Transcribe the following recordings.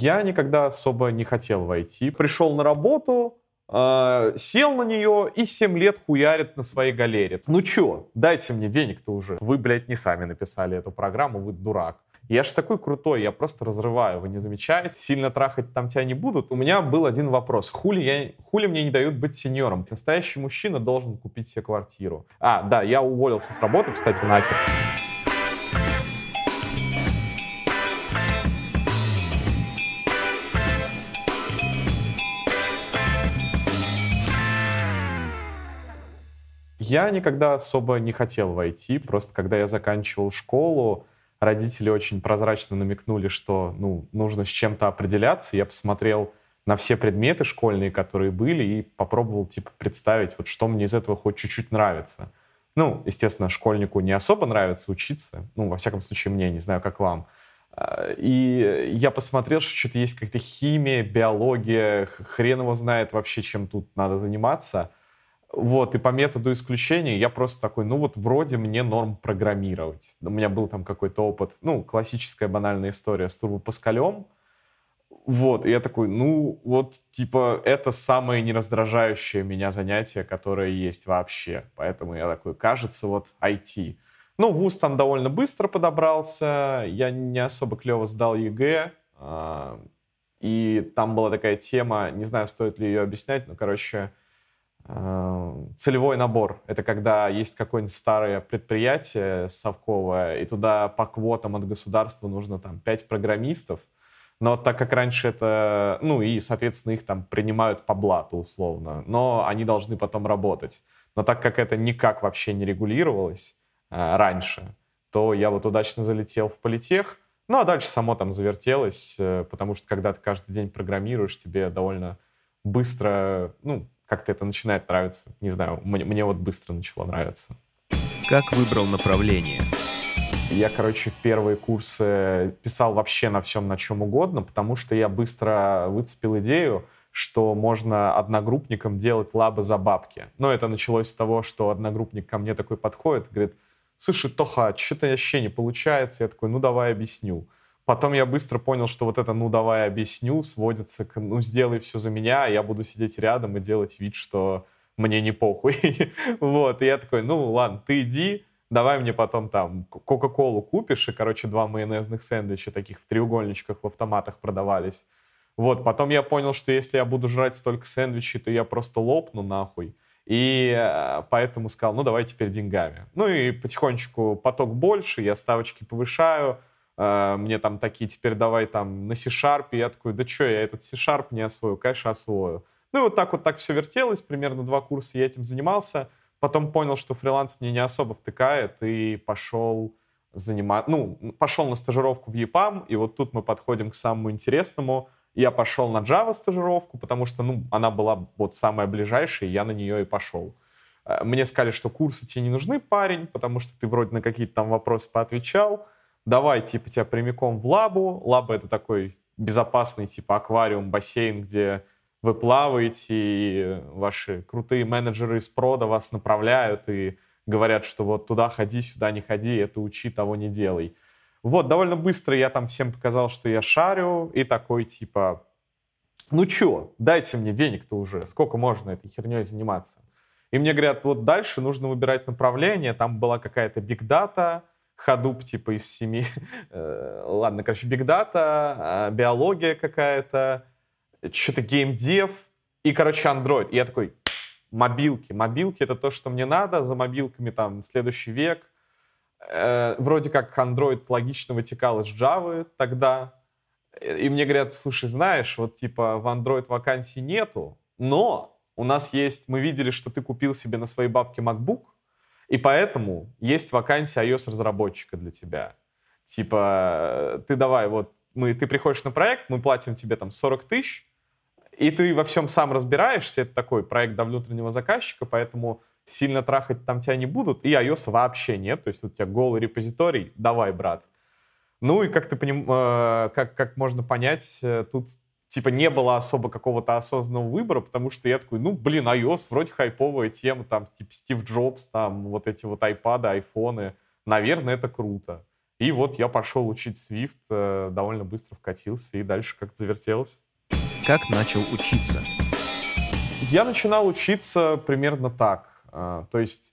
Я никогда особо не хотел войти. Пришел на работу, э, сел на нее и 7 лет хуярит на своей галере. Ну чё, дайте мне денег-то уже. Вы, блядь, не сами написали эту программу, вы дурак. Я же такой крутой, я просто разрываю, вы не замечаете? Сильно трахать там тебя не будут. У меня был один вопрос. Хули, я, хули мне не дают быть сеньором? Настоящий мужчина должен купить себе квартиру. А, да, я уволился с работы, кстати, нахер. Я никогда особо не хотел войти, просто когда я заканчивал школу, родители очень прозрачно намекнули, что ну, нужно с чем-то определяться. Я посмотрел на все предметы школьные, которые были, и попробовал типа представить, вот что мне из этого хоть чуть-чуть нравится. Ну, естественно, школьнику не особо нравится учиться. Ну, во всяком случае, мне, не знаю, как вам. А, и я посмотрел, что что-то есть какая-то химия, биология, хрен его знает вообще, чем тут надо заниматься. Вот, и по методу исключения я просто такой, ну вот вроде мне норм программировать. У меня был там какой-то опыт, ну, классическая банальная история с Turbo Pascal'ем. Вот, и я такой, ну вот, типа, это самое нераздражающее меня занятие, которое есть вообще. Поэтому я такой, кажется, вот IT. Ну, вуз там довольно быстро подобрался, я не особо клево сдал ЕГЭ, а, и там была такая тема, не знаю, стоит ли ее объяснять, но, короче, целевой набор. Это когда есть какое-нибудь старое предприятие совковое, и туда по квотам от государства нужно там 5 программистов, но так как раньше это, ну и, соответственно, их там принимают по блату условно, но они должны потом работать. Но так как это никак вообще не регулировалось э, раньше, то я вот удачно залетел в политех, ну а дальше само там завертелось, э, потому что когда ты каждый день программируешь, тебе довольно быстро, ну, как-то это начинает нравиться. Не знаю, мне, мне вот быстро начало нравиться. Как выбрал направление? Я, короче, в первые курсы писал вообще на всем, на чем угодно, потому что я быстро выцепил идею, что можно одногруппникам делать лабы за бабки. Но это началось с того, что одногруппник ко мне такой подходит, говорит, слушай, Тоха, что-то вообще не получается. Я такой, ну давай объясню. Потом я быстро понял, что вот это «ну давай объясню» сводится к «ну сделай все за меня», а я буду сидеть рядом и делать вид, что мне не похуй. вот, и я такой, ну ладно, ты иди, давай мне потом там Кока-Колу купишь, и, короче, два майонезных сэндвича таких в треугольничках в автоматах продавались. Вот, потом я понял, что если я буду жрать столько сэндвичей, то я просто лопну нахуй. И э, поэтому сказал, ну давай теперь деньгами. Ну и потихонечку поток больше, я ставочки повышаю, мне там такие, теперь давай там на C-Sharp, я такой, да что, я этот C-Sharp не освою, конечно, освою. Ну и вот так вот так все вертелось, примерно два курса я этим занимался, потом понял, что фриланс мне не особо втыкает, и пошел занимать, ну, пошел на стажировку в EPAM, и вот тут мы подходим к самому интересному. Я пошел на Java стажировку, потому что, ну, она была вот самая ближайшая, и я на нее и пошел. Э, мне сказали, что курсы тебе не нужны, парень, потому что ты вроде на какие-то там вопросы поотвечал давай, типа, тебя прямиком в лабу. Лаба — это такой безопасный, типа, аквариум, бассейн, где вы плаваете, и ваши крутые менеджеры из прода вас направляют и говорят, что вот туда ходи, сюда не ходи, это учи, того не делай. Вот, довольно быстро я там всем показал, что я шарю, и такой, типа, ну чё, дайте мне денег-то уже, сколько можно этой херней заниматься? И мне говорят, вот дальше нужно выбирать направление, там была какая-то бигдата, Hadoop типа из семи. Э, ладно, короче, бигдата, а, биология какая-то, что-то геймдев и, короче, Android. И я такой, мобилки. Мобилки — это то, что мне надо. За мобилками там следующий век. Э, вроде как Android логично вытекал из Java тогда. И мне говорят, слушай, знаешь, вот типа в Android вакансий нету, но у нас есть, мы видели, что ты купил себе на свои бабки MacBook, и поэтому есть вакансия iOS-разработчика для тебя. Типа, ты давай, вот, мы, ты приходишь на проект, мы платим тебе там 40 тысяч, и ты во всем сам разбираешься, это такой проект для внутреннего заказчика, поэтому сильно трахать там тебя не будут, и iOS вообще нет, то есть у тебя голый репозиторий, давай, брат. Ну и как ты поним... Э, как, как можно понять, э, тут типа не было особо какого-то осознанного выбора, потому что я такой, ну, блин, iOS вроде хайповая тема, там, типа Стив Джобс, там, вот эти вот iPad, айфоны, наверное, это круто. И вот я пошел учить Swift, э, довольно быстро вкатился и дальше как-то завертелось. Как начал учиться? Я начинал учиться примерно так. Э, то есть,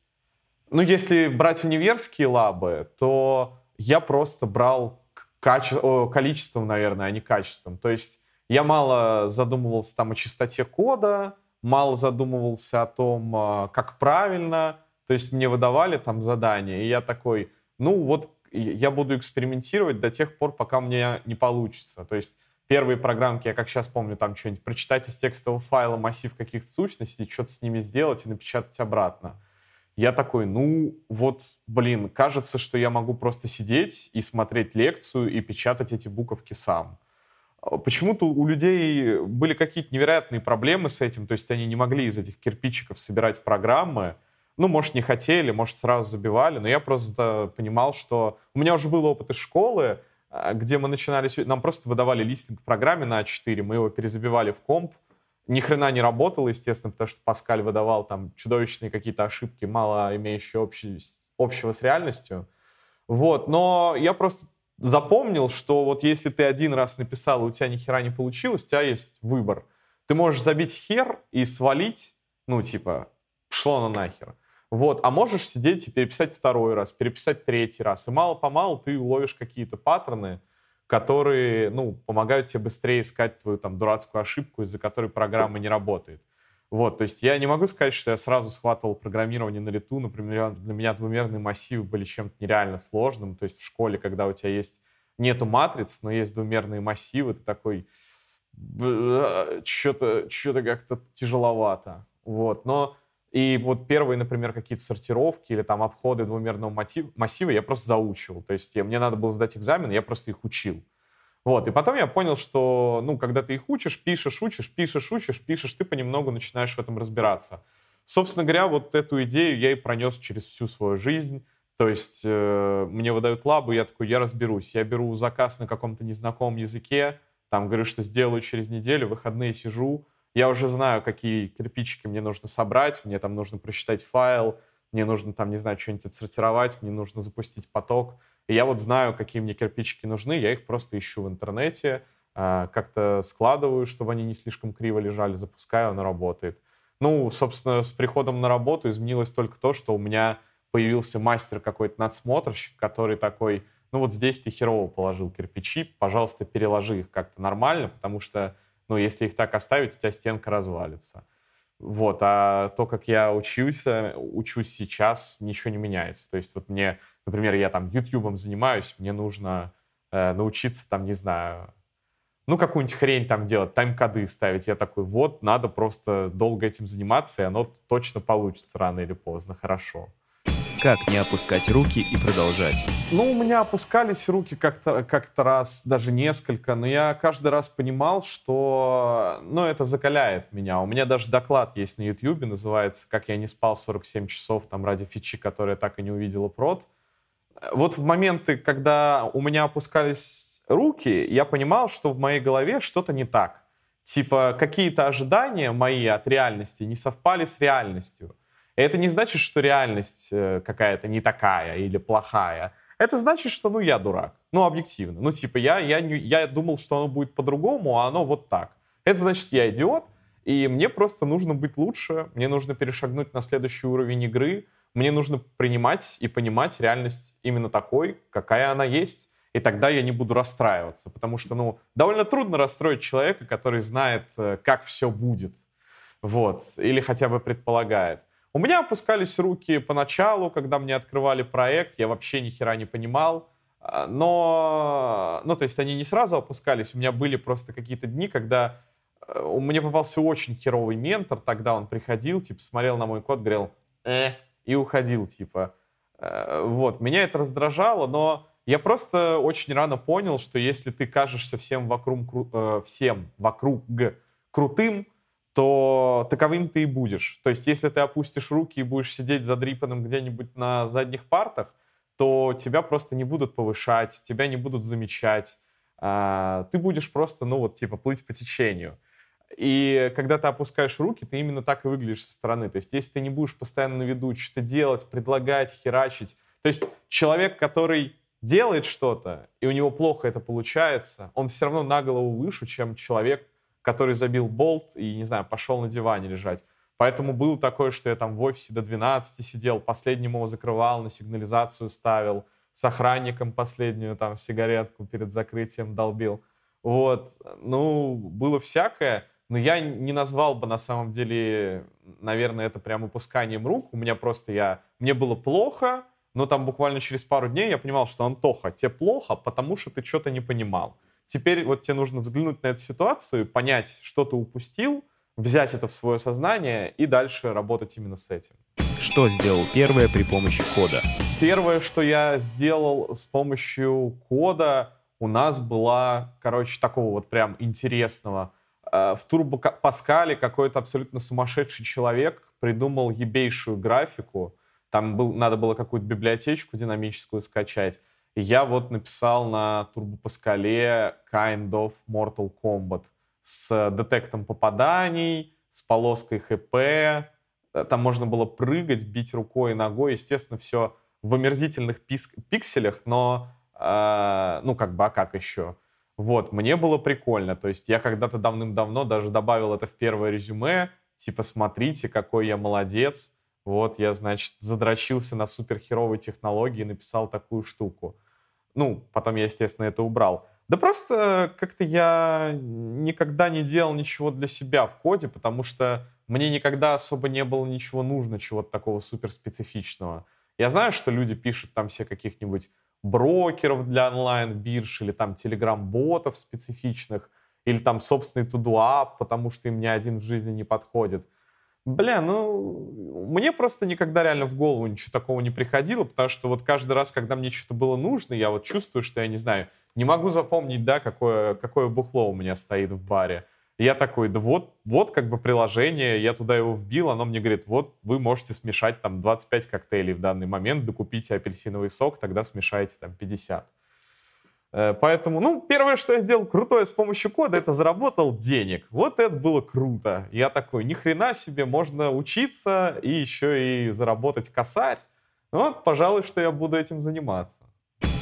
ну, если брать универские лабы, то я просто брал каче... количеством, наверное, а не качеством. То есть я мало задумывался там о чистоте кода, мало задумывался о том, э, как правильно. То есть мне выдавали там задания, и я такой, ну вот я буду экспериментировать до тех пор, пока мне не получится. То есть первые программки, я как сейчас помню, там что-нибудь прочитать из текстового файла массив каких-то сущностей, что-то с ними сделать и напечатать обратно. Я такой, ну вот, блин, кажется, что я могу просто сидеть и смотреть лекцию и печатать эти буковки сам. Почему-то у людей были какие-то невероятные проблемы с этим, то есть они не могли из этих кирпичиков собирать программы, ну, может, не хотели, может, сразу забивали, но я просто понимал, что... У меня уже был опыт из школы, а, где мы начинали... Нам просто выдавали листинг в программе на А4, мы его перезабивали в комп, ни хрена не работало, естественно, потому что Паскаль выдавал там чудовищные какие-то ошибки, мало имеющие общего с реальностью. Вот, но я просто запомнил, что вот если ты один раз написал, и у тебя ни хера не получилось, у тебя есть выбор. Ты можешь забить хер и свалить, ну, типа, шло на нахер. Вот, а можешь сидеть и переписать второй раз, переписать третий раз. И мало-помалу ты уловишь какие-то паттерны, которые, ну, помогают тебе быстрее искать твою там дурацкую ошибку, из-за которой программа не работает. Вот, то есть я не могу сказать, что я сразу схватывал программирование на лету. Например, для меня двумерные массивы были чем-то нереально сложным. То есть в школе, когда у тебя есть нету матриц, но есть двумерные массивы, ты такой что-то что как-то тяжеловато. Вот, но и вот первые, например, какие-то сортировки или там обходы двумерного массива я просто заучивал. То есть я, мне надо было сдать экзамен, я просто их учил. Вот, и потом я понял, что, ну, когда ты их учишь, пишешь, учишь, пишешь, учишь, пишешь, ты понемногу начинаешь в этом разбираться. Собственно говоря, вот эту идею я и пронес через всю свою жизнь. То есть э, мне выдают лабу, я такой, я разберусь. Я беру заказ на каком-то незнакомом языке, там говорю, что сделаю через неделю, выходные сижу, я уже знаю, какие кирпичики мне нужно собрать, мне там нужно просчитать файл, мне нужно там, не знаю, что-нибудь отсортировать, мне нужно запустить поток. И я вот знаю, какие мне кирпичики нужны, я их просто ищу в интернете, а, как-то складываю, чтобы они не слишком криво лежали, запускаю, оно работает. Ну, собственно, с приходом на работу изменилось только то, что у меня появился мастер какой-то надсмотрщик, который такой, ну вот здесь ты херово положил кирпичи, пожалуйста, переложи их как-то нормально, потому что ну, если их так оставить, у тебя стенка развалится. Вот, а то, как я учился, учусь сейчас, ничего не меняется. То есть вот мне, например, я там ютубом занимаюсь, мне нужно э, научиться там, не знаю, ну, какую-нибудь хрень там делать, тайм-коды ставить. Я такой, вот, надо просто долго этим заниматься, и оно точно получится рано или поздно, хорошо. Как не опускать руки и продолжать? Ну, у меня опускались руки как-то как раз, даже несколько, но я каждый раз понимал, что, ну, это закаляет меня. У меня даже доклад есть на YouTube, называется «Как я не спал 47 часов там ради фичи, которая так и не увидела прод». Вот в моменты, когда у меня опускались руки, я понимал, что в моей голове что-то не так. Типа какие-то ожидания мои от реальности не совпали с реальностью. Это не значит, что реальность э, какая-то не такая или плохая. Это значит, что, ну, я дурак. Ну, объективно. Ну, типа, я, я, не, я думал, что оно будет по-другому, а оно вот так. Это значит, я идиот, и мне просто нужно быть лучше, мне нужно перешагнуть на следующий уровень игры, мне нужно принимать и понимать реальность именно такой, какая она есть. И тогда я не буду расстраиваться, потому что, ну, довольно трудно расстроить человека, который знает, э, как все будет. Вот. Или хотя бы предполагает. У меня опускались руки поначалу, когда мне открывали проект, я вообще ни хера не понимал. А, но, ну, то есть они не сразу опускались, у меня были просто какие-то дни, когда э, у меня попался очень херовый ментор, тогда он приходил, типа, смотрел на мой код, говорил, э, и уходил, типа. Э, вот, меня это раздражало, но я просто очень рано понял, что если ты кажешься всем вокруг, э, всем вокруг крутым, то таковым ты и будешь. То есть если ты опустишь руки и будешь сидеть задрипанным где-нибудь на задних партах, то тебя просто не будут повышать, тебя не будут замечать. А, ты будешь просто, ну вот, типа, плыть по течению. И когда ты опускаешь руки, ты именно так и выглядишь со стороны. То есть если ты не будешь постоянно на виду что-то делать, предлагать, херачить. То есть человек, который делает что-то, и у него плохо это получается, он все равно на голову выше, чем человек, который забил болт и, не знаю, пошел на диване лежать. Поэтому было такое, что я там в офисе до 12 сидел, последнему его закрывал, на сигнализацию ставил, с охранником последнюю там сигаретку перед закрытием долбил. Вот, ну, было всякое, но я не назвал бы на самом деле, наверное, это прям упусканием рук. У меня просто я, мне было плохо, но там буквально через пару дней я понимал, что Антоха, тебе плохо, потому что ты что-то не понимал. Теперь вот тебе нужно взглянуть на эту ситуацию, понять, что ты упустил, взять это в свое сознание и дальше работать именно с этим. Что сделал первое при помощи кода? Первое, что я сделал с помощью кода, у нас была, короче, такого вот прям интересного. Э, в Turbo Pascal какой-то абсолютно сумасшедший человек придумал ебейшую графику. Там был, надо было какую-то библиотечку динамическую скачать. И я вот написал на Turbo Pascal kind of Mortal Kombat с детектом попаданий, с полоской ХП. Э, там можно было прыгать, бить рукой и ногой. Естественно, все в омерзительных пикселях, но а, ну, как бы, а как еще? Вот, мне было прикольно. То есть я когда-то давным-давно даже добавил это в первое резюме, типа, смотрите, какой я молодец. Вот, я, значит, задрочился на суперхеровой технологии и написал такую штуку. Ну, потом я, естественно, это убрал. Да просто как-то я никогда не делал ничего для себя в коде, потому что мне никогда особо не было ничего нужно, чего-то такого суперспецифичного. Я знаю, что люди пишут там все каких-нибудь брокеров для онлайн-бирж или там телеграм-ботов специфичных, или там собственный тудуап, потому что им ни один в жизни не подходит. Бля, ну, мне просто никогда реально в голову ничего такого не приходило, потому что вот каждый раз, когда мне что-то было нужно, я вот чувствую, что я не знаю, не могу запомнить, да, какое, какое бухло у меня стоит в баре я такой, да вот, вот как бы приложение, я туда его вбил, оно мне говорит, вот вы можете смешать там 25 коктейлей в данный момент, докупите апельсиновый сок, тогда смешайте там 50. Э, поэтому, ну, первое, что я сделал крутое с помощью кода, это заработал денег. Вот это было круто. Я такой, ни хрена себе, можно учиться и еще и заработать косарь. Вот, пожалуй, что я буду этим заниматься.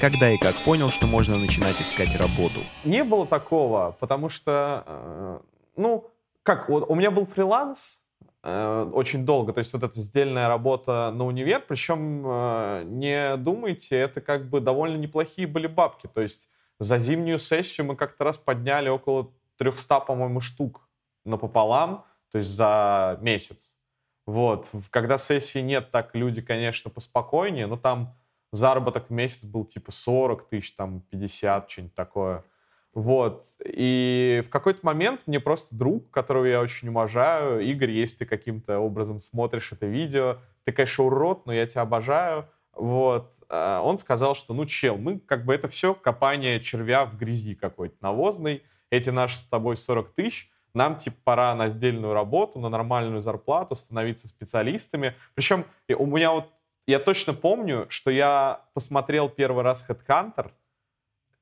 Когда и как понял, что можно начинать искать работу? Не было такого, потому что, э, ну, как, вот у меня был фриланс э, очень долго, то есть вот эта сдельная работа на универ, причем, э, не думайте, это как бы довольно неплохие были бабки, то есть за зимнюю сессию мы как-то раз подняли около 300, по-моему, штук напополам, то есть за месяц. Вот, когда сессии нет, так люди, конечно, поспокойнее, но там заработок в месяц был типа 40 тысяч, там 50, что-нибудь такое. Вот. И в какой-то момент мне просто друг, которого я очень уважаю, Игорь, если ты каким-то образом смотришь это видео, ты, конечно, урод, но я тебя обожаю. Вот. А он сказал, что, ну, чел, мы как бы это все копание червя в грязи какой-то навозной. Эти наши с тобой 40 тысяч, нам, типа, пора на сдельную работу, на нормальную зарплату, становиться специалистами. Причем у меня вот я точно помню, что я посмотрел первый раз Headhunter,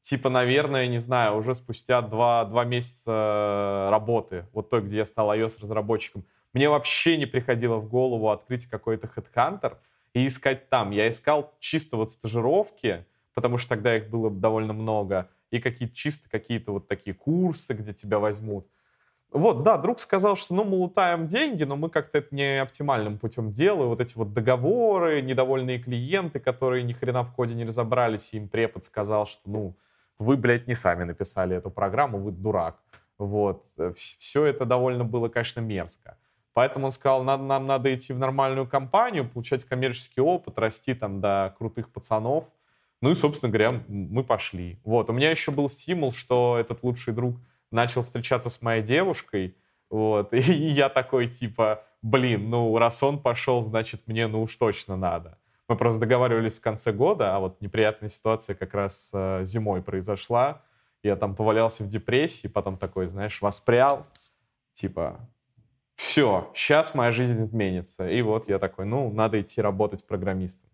типа, наверное, не знаю, уже спустя два, два месяца работы, вот той, где я стал iOS-разработчиком. Мне вообще не приходило в голову открыть какой-то Headhunter и искать там. Я искал чисто вот стажировки, потому что тогда их было довольно много, и какие-то чисто какие-то вот такие курсы, где тебя возьмут. Вот, да, друг сказал, что, ну, мы лутаем деньги, но мы как-то это не оптимальным путем делаем. Вот эти вот договоры, недовольные клиенты, которые ни хрена в коде не разобрались, и им препод сказал, что, ну, вы, блядь, не сами написали эту программу, вы дурак. Вот. Все это довольно было, конечно, мерзко. Поэтому он сказал, нам, нам надо идти в нормальную компанию, получать коммерческий опыт, расти там до крутых пацанов. Ну и, собственно говоря, мы пошли. Вот. У меня еще был стимул, что этот лучший друг — начал встречаться с моей девушкой, вот, и я такой, типа, блин, ну, раз он пошел, значит, мне, ну, уж точно надо. Мы просто договаривались в конце года, а вот неприятная ситуация как раз э, зимой произошла. Я там повалялся в депрессии, потом такой, знаешь, воспрял, типа, все, сейчас моя жизнь изменится. И вот я такой, ну, надо идти работать программистом.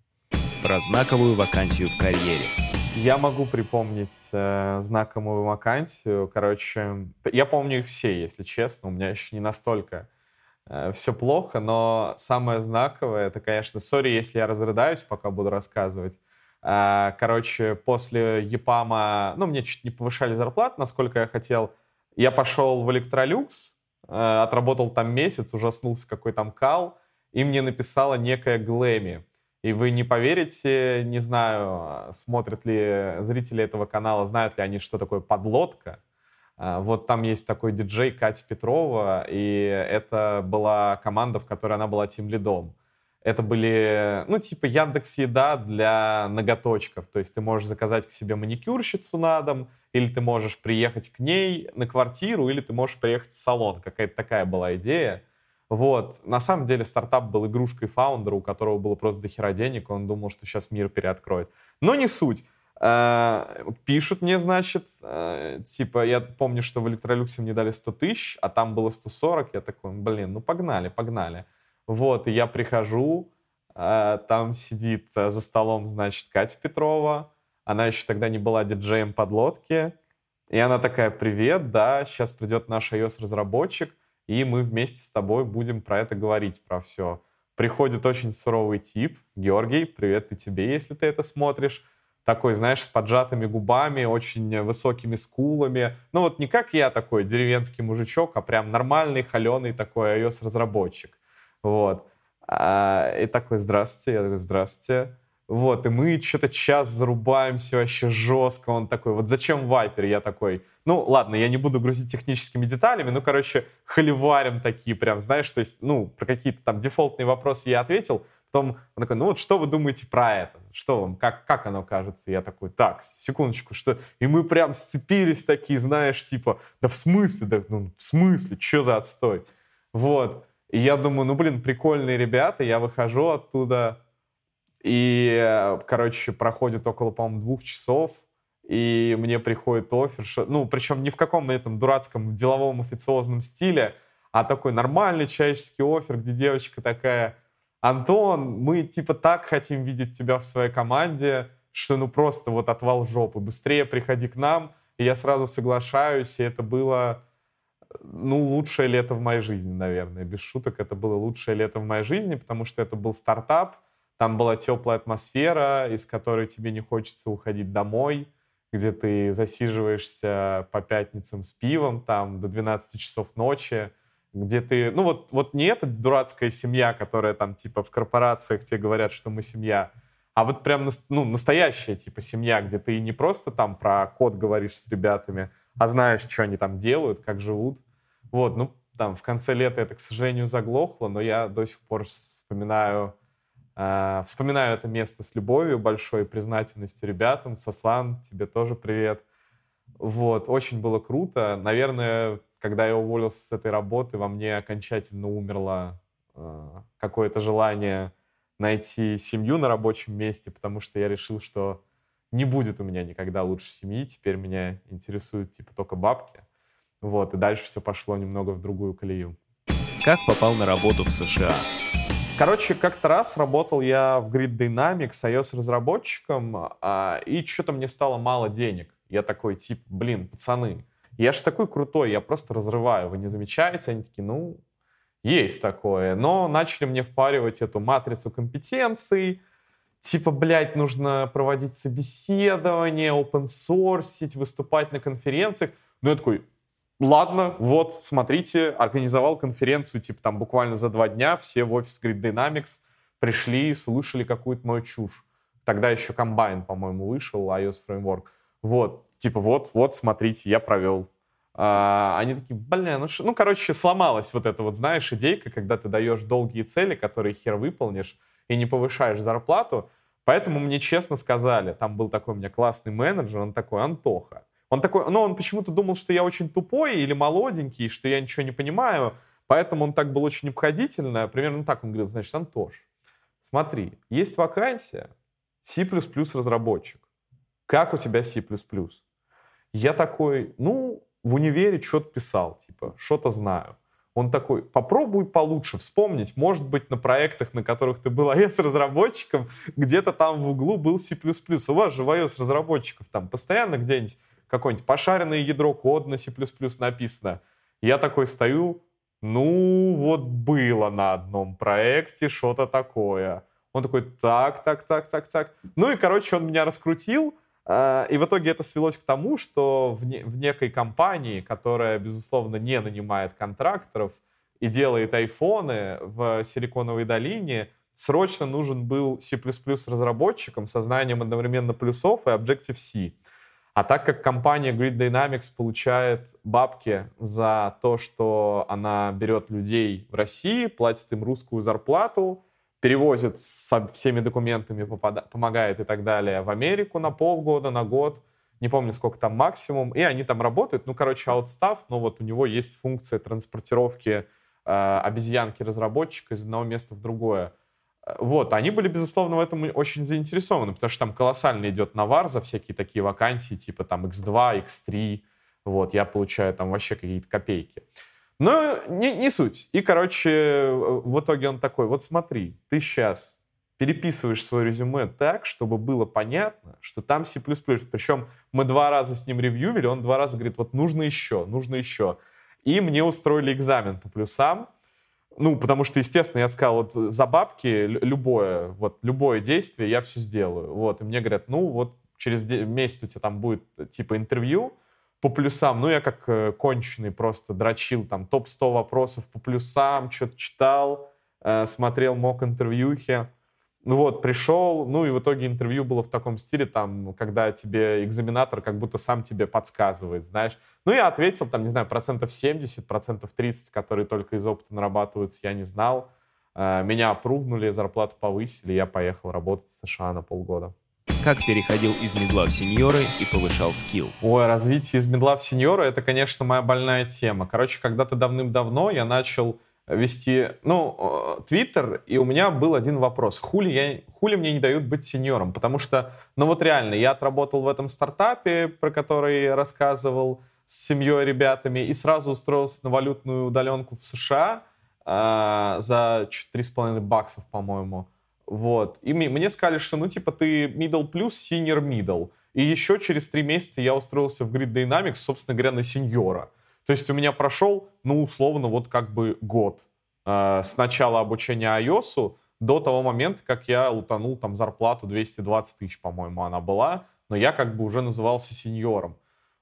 Про знаковую вакансию в карьере. Я могу припомнить э, знакомую вакансию. Короче, я помню их все, если честно. У меня еще не настолько э, все плохо, но самое знаковое, это, конечно, сори, если я разрыдаюсь, пока буду рассказывать. А, короче, после ЕПАМа, ну, мне чуть не повышали зарплату, насколько я хотел. Я пошел в Электролюкс, э, отработал там месяц, ужаснулся, какой там кал, и мне написала некая Глэми. И вы не поверите, не знаю, смотрят ли зрители этого канала, знают ли они, что такое подлодка. А, вот там есть такой диджей Катя Петрова, и это была команда, в которой она была тем лидом. Это были, ну, типа Яндекс Еда для ноготочков. То есть ты можешь заказать к себе маникюрщицу на дом, или ты можешь приехать к ней на квартиру, или ты можешь приехать в салон. Какая-то такая была идея. Вот. На самом деле стартап был игрушкой founder'а, у которого было просто дохера денег, он думал, что сейчас мир переоткроет. Но не суть. Э, пишут мне, значит, э, типа, я помню, что в Electrolux'е мне дали 100 тысяч, а там было 140. Я такой, блин, ну погнали, погнали. Вот, и я прихожу, э, там сидит за столом, значит, Катя Петрова. Она еще тогда не была диджеем подлодки. И она такая, привет, да, сейчас придет наш iOS-разработчик, и мы вместе с тобой будем про это говорить, про все. Приходит очень суровый тип, Георгий, привет и тебе, если ты это смотришь. Такой, знаешь, с поджатыми губами, очень высокими скулами. Ну вот не как я такой деревенский мужичок, а прям нормальный, холеный такой iOS-разработчик. Вот. А, и такой, здравствуйте, я такой, здравствуйте. Вот, и мы что-то час зарубаемся вообще жестко. Он такой, вот зачем вайпер? Я такой, ну, ладно, я не буду грузить техническими деталями, ну, короче, холиварим такие прям, знаешь, то есть, ну, про какие-то там дефолтные вопросы я ответил, потом он такой, ну, вот что вы думаете про это? Что вам, как, как оно кажется? Я такой, так, секундочку, что... И мы прям сцепились такие, знаешь, типа, да в смысле, да, ну, в смысле, что за отстой? Вот. И я думаю, ну, блин, прикольные ребята, я выхожу оттуда, и, короче, проходит около, по-моему, двух часов, и мне приходит офер, ну, причем не в каком этом дурацком деловом официозном стиле, а такой нормальный человеческий офер, где девочка такая, Антон, мы типа так хотим видеть тебя в своей команде, что ну просто вот отвал жопы, быстрее приходи к нам, и я сразу соглашаюсь, и это было ну, лучшее лето в моей жизни, наверное. Без шуток, это было лучшее лето в моей жизни, потому что это был стартап, там была теплая атмосфера, из которой тебе не хочется уходить домой, где ты засиживаешься по пятницам с пивом там до 12 часов ночи, где ты, ну вот, вот не эта дурацкая семья, которая там типа в корпорациях тебе говорят, что мы семья, а вот прям ну, настоящая типа семья, где ты не просто там про код говоришь с ребятами, а знаешь, что они там делают, как живут. Вот, ну, там, в конце лета это, к сожалению, заглохло, но я до сих пор вспоминаю, вспоминаю это место с любовью, большой признательностью ребятам. Сослан, тебе тоже привет. Вот, очень было круто. Наверное, когда я уволился с этой работы, во мне окончательно умерло э, какое-то желание найти семью на рабочем месте, потому что я решил, что не будет у меня никогда лучше семьи, теперь меня интересуют типа только бабки. Вот, и дальше все пошло немного в другую колею. Как попал на работу в США? Короче, как-то раз работал я в Grid Dynamics iOS-разработчиком, а, и что-то мне стало мало денег. Я такой, типа, блин, пацаны, я же такой крутой, я просто разрываю, вы не замечаете? Они такие, ну, есть такое. Но начали мне впаривать эту матрицу компетенций, типа, блядь, нужно проводить собеседование, open source, выступать на конференциях. Ну, я такой, ладно, вот, смотрите, организовал конференцию, типа, там, буквально за два дня, все в офис Grid Dynamics пришли, слушали какую-то мою чушь. Тогда еще комбайн, по-моему, вышел, iOS Framework. Вот, типа, вот, вот, смотрите, я провел. А, они такие, блин, ну, ну, короче, сломалась вот эта вот, знаешь, идейка, когда ты даешь долгие цели, которые хер выполнишь, и не повышаешь зарплату. Поэтому мне честно сказали, там был такой у меня классный менеджер, он такой, Антоха. Он такой, ну, он почему-то думал, что я очень тупой или молоденький, что я ничего не понимаю, поэтому он так был очень обходительно. Примерно так он говорил, значит, Антош, смотри, есть вакансия C++ разработчик. Как у тебя C++? Я такой, ну, в универе что-то писал, типа, что-то знаю. Он такой, попробуй получше вспомнить, может быть, на проектах, на которых ты был iOS-разработчиком, где-то там в углу был C++. У вас же в iOS-разработчиков там постоянно где-нибудь какое-нибудь пошаренное ядро код на C++ написано. Я такой стою, ну, вот было на одном проекте что-то такое. Он такой, так, так, так, так, так. Ну и, короче, он меня раскрутил, э, и в итоге это свелось к тому, что в, не, в некой компании, которая, безусловно, не нанимает контракторов и делает айфоны в Силиконовой долине, срочно нужен был C++ разработчиком со знанием одновременно плюсов и Objective-C. А так как компания Grid Dynamics получает бабки за то, что она берет людей в России, платит им русскую зарплату, перевозит со всеми документами, помогает и так далее в Америку на полгода, на год, не помню, сколько там максимум, и они там работают. Ну, короче, аутстав, но вот у него есть функция транспортировки э, обезьянки разработчика из одного места в другое. Вот, они были, безусловно, в этом очень заинтересованы, потому что там колоссально идет навар за всякие такие вакансии, типа там X2, X3, вот, я получаю там вообще какие-то копейки. Но не, не суть. И, короче, в итоге он такой, вот смотри, ты сейчас переписываешь свое резюме так, чтобы было понятно, что там C++. Причем мы два раза с ним ревьювили, он два раза говорит, вот нужно еще, нужно еще. И мне устроили экзамен по плюсам, ну, потому что, естественно, я сказал, вот за бабки любое, вот любое действие я все сделаю. Вот, и мне говорят, ну, вот через месяц у тебя там будет типа интервью по плюсам. Ну, я как э, конченый просто дрочил там топ-100 вопросов по плюсам, что-то читал, э, смотрел мок интервьюхи. Ну вот, пришел, ну и в итоге интервью было в таком стиле, там, когда тебе экзаменатор как будто сам тебе подсказывает, знаешь. Ну, я ответил, там, не знаю, процентов 70, процентов 30, которые только из опыта нарабатываются, я не знал. Э, меня опрувнули, зарплату повысили, я поехал работать в США на полгода. Как переходил из медла в сеньоры и повышал скилл? Ой, развитие из медла в сеньоры — это, конечно, моя больная тема. Короче, когда-то давным-давно я начал вести, ну, Твиттер, и у меня был один вопрос. Хули, я, хули мне не дают быть сеньором? Потому что, ну вот реально, я отработал в этом стартапе, про который я рассказывал, с семьей ребятами, и сразу устроился на валютную удаленку в США э, за 3,5 баксов, по-моему. Вот. И мне сказали, что, ну, типа, ты middle плюс, senior middle. И еще через три месяца я устроился в Grid Dynamics, собственно говоря, на сеньора. То есть у меня прошел, ну, условно, вот как бы год э, с начала обучения iOS до того момента, как я утонул там зарплату 220 тысяч, по-моему, она была, но я как бы уже назывался сеньором.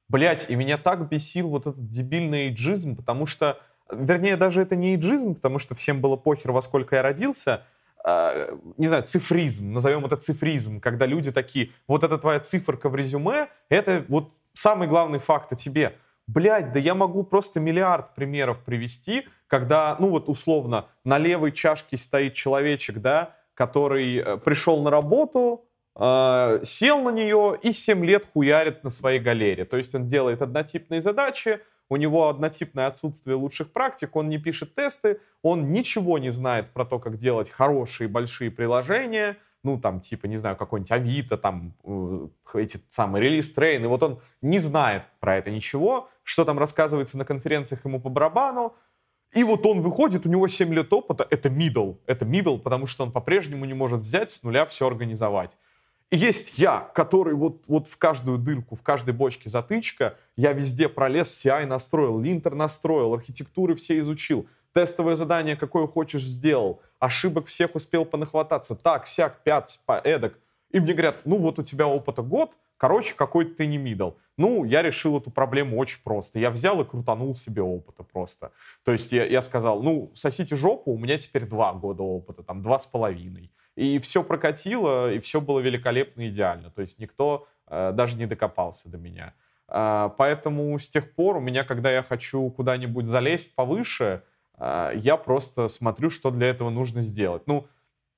Блять, и меня так бесил вот этот дебильный эйджизм, потому что, вернее, даже это не эйджизм, потому что всем было похер, во сколько я родился, э, не знаю, цифризм, назовем это цифризм, когда люди такие, вот эта твоя циферка в резюме, это вот самый главный факт о тебе. Блять, да я могу просто миллиард примеров привести, когда, ну вот условно, на левой чашке стоит человечек, да, который э, пришел на работу, э, сел на нее и 7 лет хуярит на своей галере. То есть он делает однотипные задачи, у него однотипное отсутствие лучших практик, он не пишет тесты, он ничего не знает про то, как делать хорошие большие приложения, ну, там, типа, не знаю, какой-нибудь Авито, там, эти самые релиз трейн, и вот он не знает про это ничего, что там рассказывается на конференциях ему по барабану, и вот он выходит, у него 7 лет опыта, это middle, это middle, потому что он по-прежнему не может взять с нуля все организовать. И есть я, который вот, вот в каждую дырку, в каждой бочке затычка, я везде пролез, CI настроил, линтер настроил, архитектуры все изучил, тестовое задание, какое хочешь, сделал, ошибок всех успел понахвататься, так, сяк, пять, эдак. И мне говорят, ну вот у тебя опыта год, короче, какой-то ты не мидл. Ну, я решил эту проблему очень просто. Я взял и крутанул себе опыта просто. То есть я, я сказал, ну, сосите жопу, у меня теперь два года опыта, там, два с половиной. И все прокатило, и все было великолепно, идеально. То есть никто э, даже не докопался до меня. Э, поэтому с тех пор у меня, когда я хочу куда-нибудь залезть повыше, а, я просто смотрю, что для этого нужно сделать. Ну,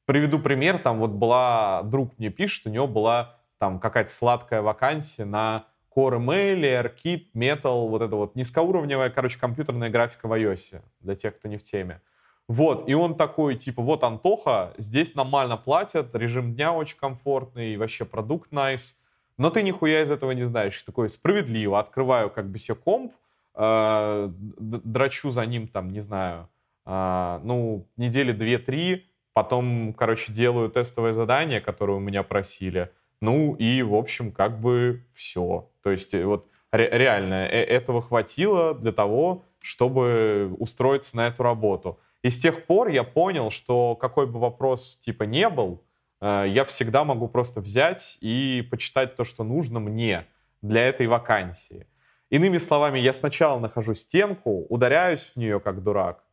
приведу пример, там вот была, друг мне пишет, у него была там какая-то сладкая вакансия на Core ML, AirKit, Metal, вот это вот низкоуровневая, короче, компьютерная графика в iOS, для тех, кто не в теме. Вот, и он такой, типа, вот, Антоха, здесь нормально платят, режим дня очень комфортный, вообще продукт nice, но ты нихуя из этого не знаешь. Такой, справедливо, открываю как бы себе комп, э, драчу за ним, там, не знаю, э, ну, недели две-три, потом, короче, делаю тестовое задание, которое у меня просили, ну, и, в общем, как бы все. То есть, э, вот, ре- реально, э этого хватило для того, чтобы устроиться на эту работу. И с тех пор я понял, что какой бы вопрос типа не был, э, я всегда могу просто взять и почитать то, что нужно мне для этой вакансии. Иными словами, я сначала нахожу стенку, ударяюсь в нее как дурак,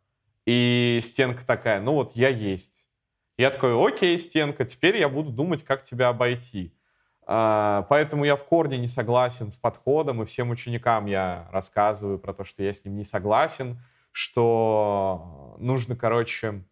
и стенка такая, ну вот я есть. Я такой, окей, стенка, теперь я буду думать, как тебя обойти. А, поэтому я в корне не согласен с подходом, и всем ученикам я рассказываю про то, что я с ним не согласен, что нужно, короче,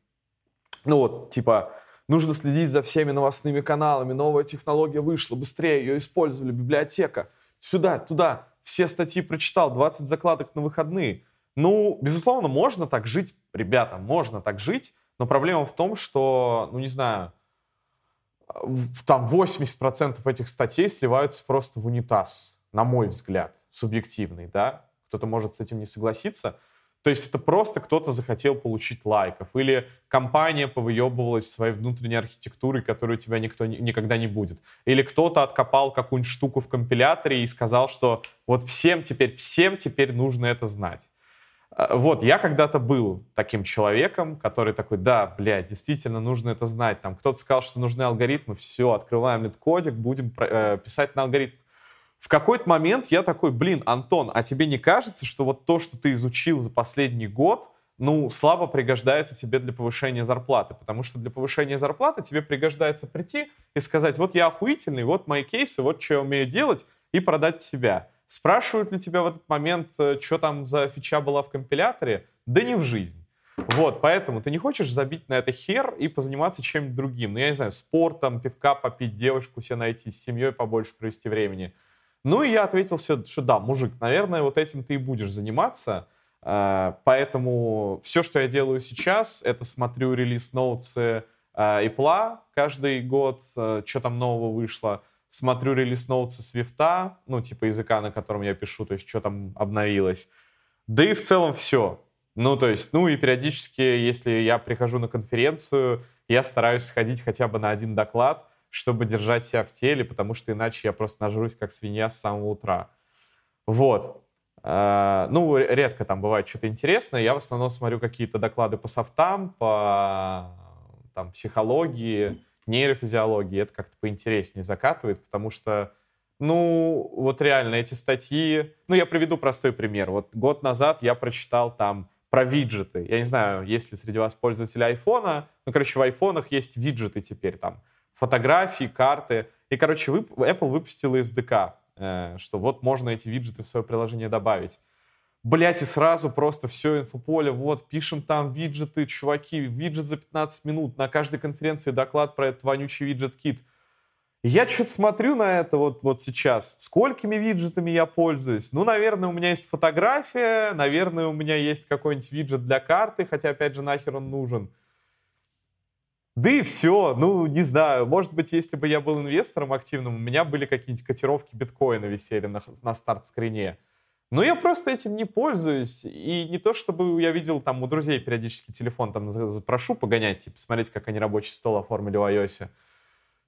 ну вот, типа, нужно следить за всеми новостными каналами, новая технология вышла, быстрее ее использовали, библиотека, сюда, туда, все статьи прочитал, 20 закладок на выходные. Ну, безусловно, можно так жить, ребята, можно так жить, но проблема в том, что, ну, не знаю, там 80% этих статей сливаются просто в унитаз, на мой взгляд, субъективный, да? Кто-то может с этим не согласиться. То есть это просто кто-то захотел получить лайков, или компания повыебывалась своей внутренней архитектурой, которую у тебя никто никогда не будет. Или кто-то откопал какую-нибудь штуку в компиляторе и сказал, что вот всем теперь, всем теперь нужно это знать. А, вот, я когда-то был таким человеком, который такой, да, блядь, действительно нужно это знать. Там кто-то сказал, что нужны алгоритмы, все, открываем этот кодик, будем э, писать на алгоритм. В какой-то момент я такой, блин, Антон, а тебе не кажется, что вот то, что ты изучил за последний год, ну, слабо пригождается тебе для повышения зарплаты, потому что для повышения зарплаты тебе пригождается прийти и сказать, вот я охуительный, вот мои кейсы, вот что я умею делать, и продать себя. Спрашивают ли тебя в этот момент, э, что там за фича была в компиляторе? Да не в жизнь. Вот, поэтому ты не хочешь забить на это хер и позаниматься чем-нибудь другим. Ну, я не знаю, спортом, пивка попить, девушку себе найти, с семьей побольше провести времени. Ну, и я ответил себе, что да, мужик, наверное, вот этим ты и будешь заниматься. Э, поэтому все, что я делаю сейчас, это смотрю релиз ноутсы Apple каждый год, э, что там нового вышло, смотрю релиз ноутсы Свифта, ну, типа языка, на котором я пишу, то есть что там обновилось. Да и в целом все. Ну, то есть, ну и периодически, если я прихожу на конференцию, я стараюсь сходить хотя бы на один доклад, чтобы держать себя в теле, потому что иначе я просто нажрусь как свинья с самого утра. Вот. Uh, ну, редко там бывает что-то интересное. Я в основном смотрю какие-то доклады по софтам, по там, психологии, нейрофизиологии, это как-то поинтереснее закатывает, потому что, ну, вот реально эти статьи... Ну, я приведу простой пример. Вот год назад я прочитал там про виджеты. Я не знаю, есть ли среди вас пользователи айфона. Ну, короче, в айфонах есть виджеты теперь там. Фотографии, карты. И, короче, Apple выпустила SDK, э, что вот можно эти виджеты в свое приложение добавить. Блять, и сразу просто все инфополе, вот, пишем там виджеты, чуваки, виджет за 15 минут, на каждой конференции доклад про этот вонючий виджет-кит. Я что-то смотрю на это вот, вот сейчас. Сколькими виджетами я пользуюсь? Ну, наверное, у меня есть фотография, наверное, у меня есть какой-нибудь виджет для карты, хотя, опять же, нахер он нужен. Да и все, ну, не знаю, может быть, если бы я был инвестором активным, у меня были какие-нибудь котировки биткоина висели на, на старт-скрине. Но я просто этим не пользуюсь. И не то, чтобы я видел там у друзей периодически телефон там запрошу погонять, типа, смотреть, как они рабочий стол оформили в iOS.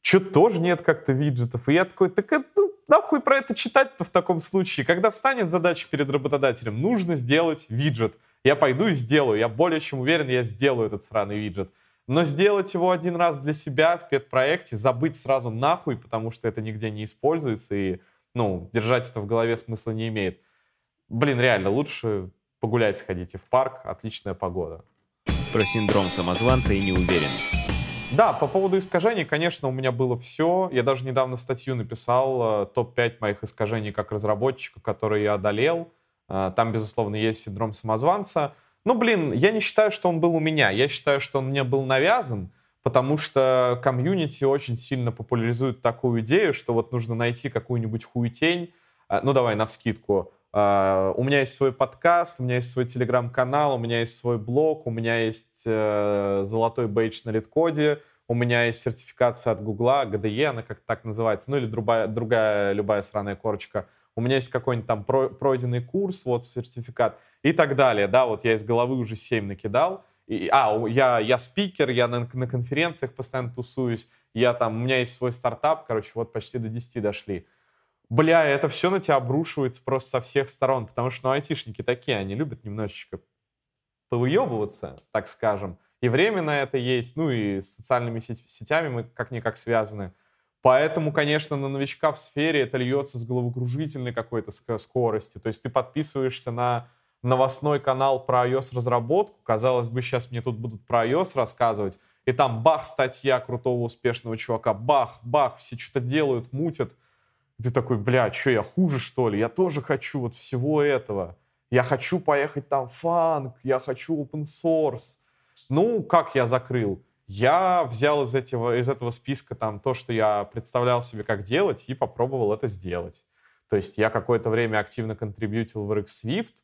Что тоже нет как-то виджетов. И я такой, так это, ну, нахуй про это читать-то в таком случае? Когда встанет задача перед работодателем, нужно сделать виджет. Я пойду и сделаю. Я более чем уверен, я сделаю этот сраный виджет. Но сделать его один раз для себя в педпроекте, забыть сразу нахуй, потому что это нигде не используется, и, ну, держать это в голове смысла не имеет. Блин, реально, лучше погулять сходите в парк, отличная погода. Про синдром самозванца и неуверенность. Да, по поводу искажений, конечно, у меня было все. Я даже недавно статью написал, э, топ-5 моих искажений как разработчика, которые я одолел. Э, там, безусловно, есть синдром самозванца. Ну, блин, я не считаю, что он был у меня. Я считаю, что он мне был навязан, потому что комьюнити очень сильно популяризует такую идею, что вот нужно найти какую-нибудь хуетень, э, ну, давай, навскидку, Uh, у меня есть свой подкаст, у меня есть свой телеграм-канал, у меня есть свой блог, у меня есть uh, золотой бейдж на литкоде, у меня есть сертификация от Гугла, GDE, она как так называется, ну или другая, другая любая сраная корочка. У меня есть какой-нибудь там про, пройденный курс, вот сертификат и так далее. Да, вот я из головы уже 7 накидал. И, а, я, я спикер, я на, на конференциях постоянно тусуюсь, я там, у меня есть свой стартап, короче, вот почти до 10 дошли бля, это все на тебя обрушивается просто со всех сторон, потому что, ну, айтишники такие, они любят немножечко повыебываться, так скажем. И время на это есть, ну и с социальными сетями мы как-никак связаны. Поэтому, конечно, на новичка в сфере это льется с головокружительной какой-то скоростью. То есть ты подписываешься на новостной канал про iOS-разработку. Казалось бы, сейчас мне тут будут про iOS рассказывать. И там бах, статья крутого, успешного чувака. Бах, бах, все что-то делают, мутят. Ты такой, бля, что, я хуже, что ли? Я тоже хочу вот всего этого. Я хочу поехать там фанк, я хочу open source. Ну, как я закрыл? Я взял из этого, из этого списка там то, что я представлял себе, как делать, и попробовал это сделать. То есть я какое-то время активно контрибьютил в RX Swift,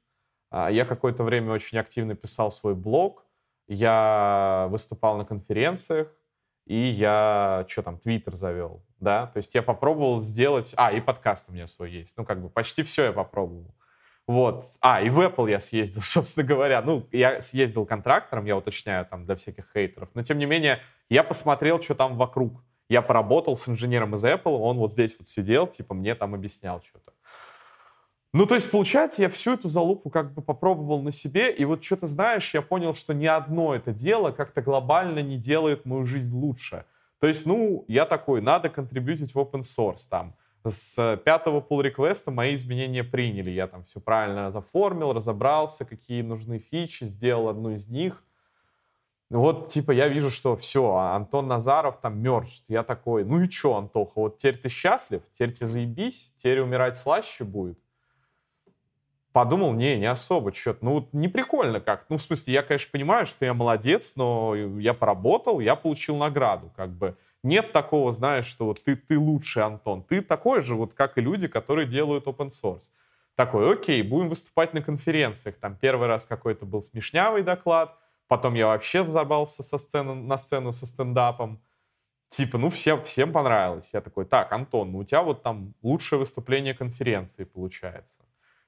а, я какое-то время очень активно писал свой блог, я выступал на конференциях, и я, что там, Твиттер завел, да, то есть я попробовал сделать, а, и подкаст у меня свой есть, ну, как бы почти все я попробовал. Вот. А, и в Apple я съездил, собственно говоря. Ну, я съездил контрактором, я уточняю там для всяких хейтеров. Но, тем не менее, я посмотрел, что там вокруг. Я поработал с инженером из Apple, он вот здесь вот сидел, типа, мне там объяснял что-то. Ну, то есть, получается, я всю эту залупу как бы попробовал на себе, и вот что-то, знаешь, я понял, что ни одно это дело как-то глобально не делает мою жизнь лучше. То есть, ну, я такой, надо контрибьютить в open source там с пятого pull реквеста мои изменения приняли. Я там все правильно заформил, разобрался, какие нужны фичи, сделал одну из них. Вот, типа, я вижу, что все, а Антон Назаров там мертв. Я такой, ну и что, Антоха, вот теперь ты счастлив, теперь тебе заебись, теперь умирать слаще будет. Подумал, не, не особо, что-то, ну, не прикольно как. Ну, в смысле, я, конечно, понимаю, что я молодец, но я поработал, я получил награду, как бы. Нет такого, знаешь, что вот ты, ты лучший, Антон. Ты такой же, вот как и люди, которые делают open source. Такой, окей, будем выступать на конференциях. Там первый раз какой-то был смешнявый доклад, потом я вообще взорвался со сцены, на сцену со стендапом. Типа, ну, всем, всем понравилось. Я такой, так, Антон, ну у тебя вот там лучшее выступление конференции получается.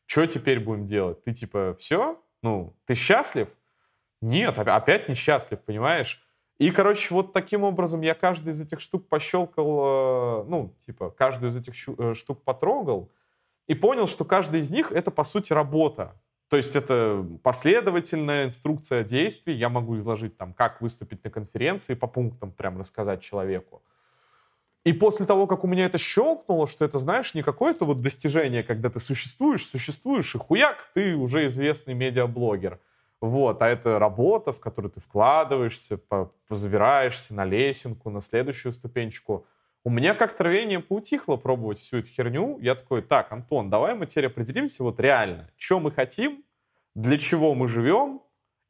Что теперь будем делать? Ты типа, все? Ну, ты счастлив? Нет, опять несчастлив, понимаешь? И, короче, вот таким образом я каждый из этих штук пощелкал, э, ну, типа, каждую из этих э, штук потрогал и понял, что каждая из них — это, по сути, работа. То есть это последовательная инструкция действий. Я могу изложить там, как выступить на конференции, по пунктам прям рассказать человеку. И после того, как у меня это щелкнуло, что это, знаешь, не какое-то вот достижение, когда ты существуешь, существуешь, и хуяк, ты уже известный медиаблогер — вот, а это работа, в которую ты вкладываешься, позабираешься на лесенку, на следующую ступенечку. У меня как-то рвение поутихло пробовать всю эту херню. Я такой, так, Антон, давай мы теперь определимся вот реально, что мы хотим, для чего мы живем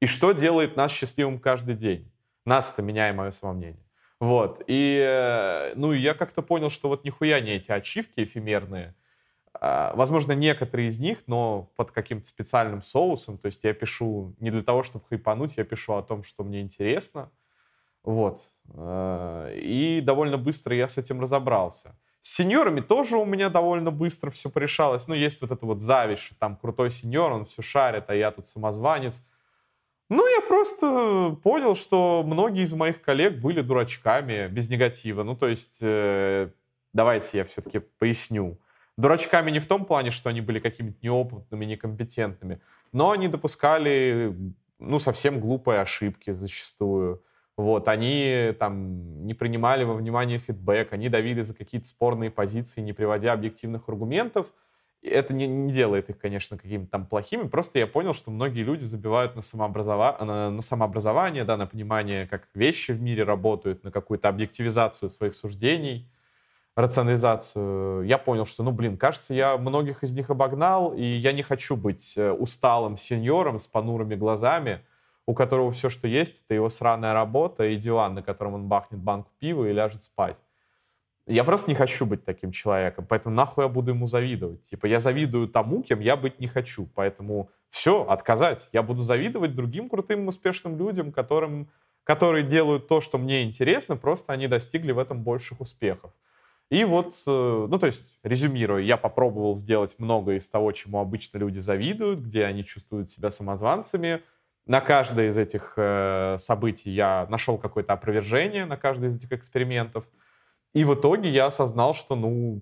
и что делает нас счастливым каждый день. Нас это меняет мое самомнение. Вот. И, э, ну, я как-то понял, что вот нихуя не эти ачивки эфемерные, а, возможно, некоторые из них, но под каким-то специальным соусом. То есть я пишу не для того, чтобы хайпануть, я пишу о том, что мне интересно. Вот. А, и довольно быстро я с этим разобрался. С сеньорами тоже у меня довольно быстро все порешалось. Ну, есть вот эта вот зависть, что там крутой сеньор, он все шарит, а я тут самозванец. Ну, я просто понял, что многие из моих коллег были дурачками без негатива. Ну, то есть, э, давайте я все-таки поясню. Дурачками не в том плане, что они были какими-то неопытными, некомпетентными, но они допускали, ну, совсем глупые ошибки зачастую. Вот, они там не принимали во внимание фидбэк, они давили за какие-то спорные позиции, не приводя объективных аргументов. Это не, не делает их, конечно, какими-то там плохими, просто я понял, что многие люди забивают на, самообразова... на, на самообразование, да, на понимание, как вещи в мире работают, на какую-то объективизацию своих суждений рационализацию, я понял, что, ну, блин, кажется, я многих из них обогнал, и я не хочу быть э, усталым сеньором с понурыми глазами, у которого все, что есть, это его сраная работа и диван, на котором он бахнет банку пива и ляжет спать. Я просто не хочу быть таким человеком, поэтому нахуй я буду ему завидовать. Типа, я завидую тому, кем я быть не хочу, поэтому все, отказать. Я буду завидовать другим крутым, успешным людям, которым, которые делают то, что мне интересно, просто они достигли в этом больших успехов. И вот, э, ну, то есть, резюмируя, я попробовал сделать многое из того, чему обычно люди завидуют, где они чувствуют себя самозванцами. На каждое из этих э, событий я нашел какое-то опровержение, на каждый из этих экспериментов. И в итоге я осознал, что, ну,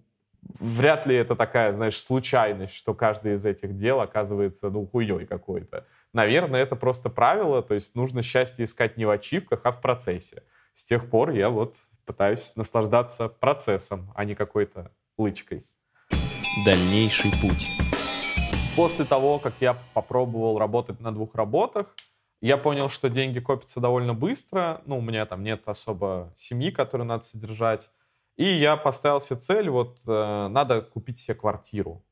вряд ли это такая, знаешь, случайность, что каждый из этих дел оказывается, ну, хуей какой-то. наверное, это просто правило, то есть нужно счастье искать не в ачивках, а в процессе. С тех пор я вот пытаюсь наслаждаться процессом, а не какой-то лычкой. Дальнейший путь. После того, как я попробовал работать на двух работах, я понял, что деньги копятся довольно быстро. Ну, у меня там нет особо семьи, которую надо содержать. И я поставил себе цель, вот, э, надо купить себе квартиру.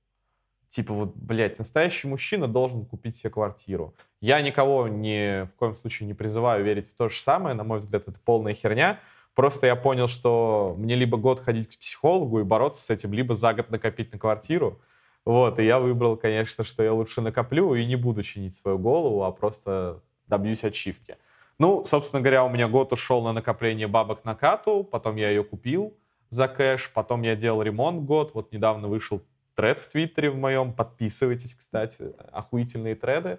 Типа, вот, блядь, настоящий мужчина должен купить себе квартиру. Я никого ни в коем случае не призываю верить в то же самое. На мой взгляд, это полная херня. Просто я понял, что мне либо год ходить к психологу и бороться с этим, либо за год накопить на квартиру. Вот, и я выбрал, конечно, что я лучше накоплю и не буду чинить свою голову, а просто добьюсь ачивки. Ну, собственно говоря, у меня год ушел на накопление бабок на кату, потом я ее купил за кэш, потом я делал ремонт год, вот недавно вышел тред в Твиттере в моем, подписывайтесь, кстати, охуительные треды.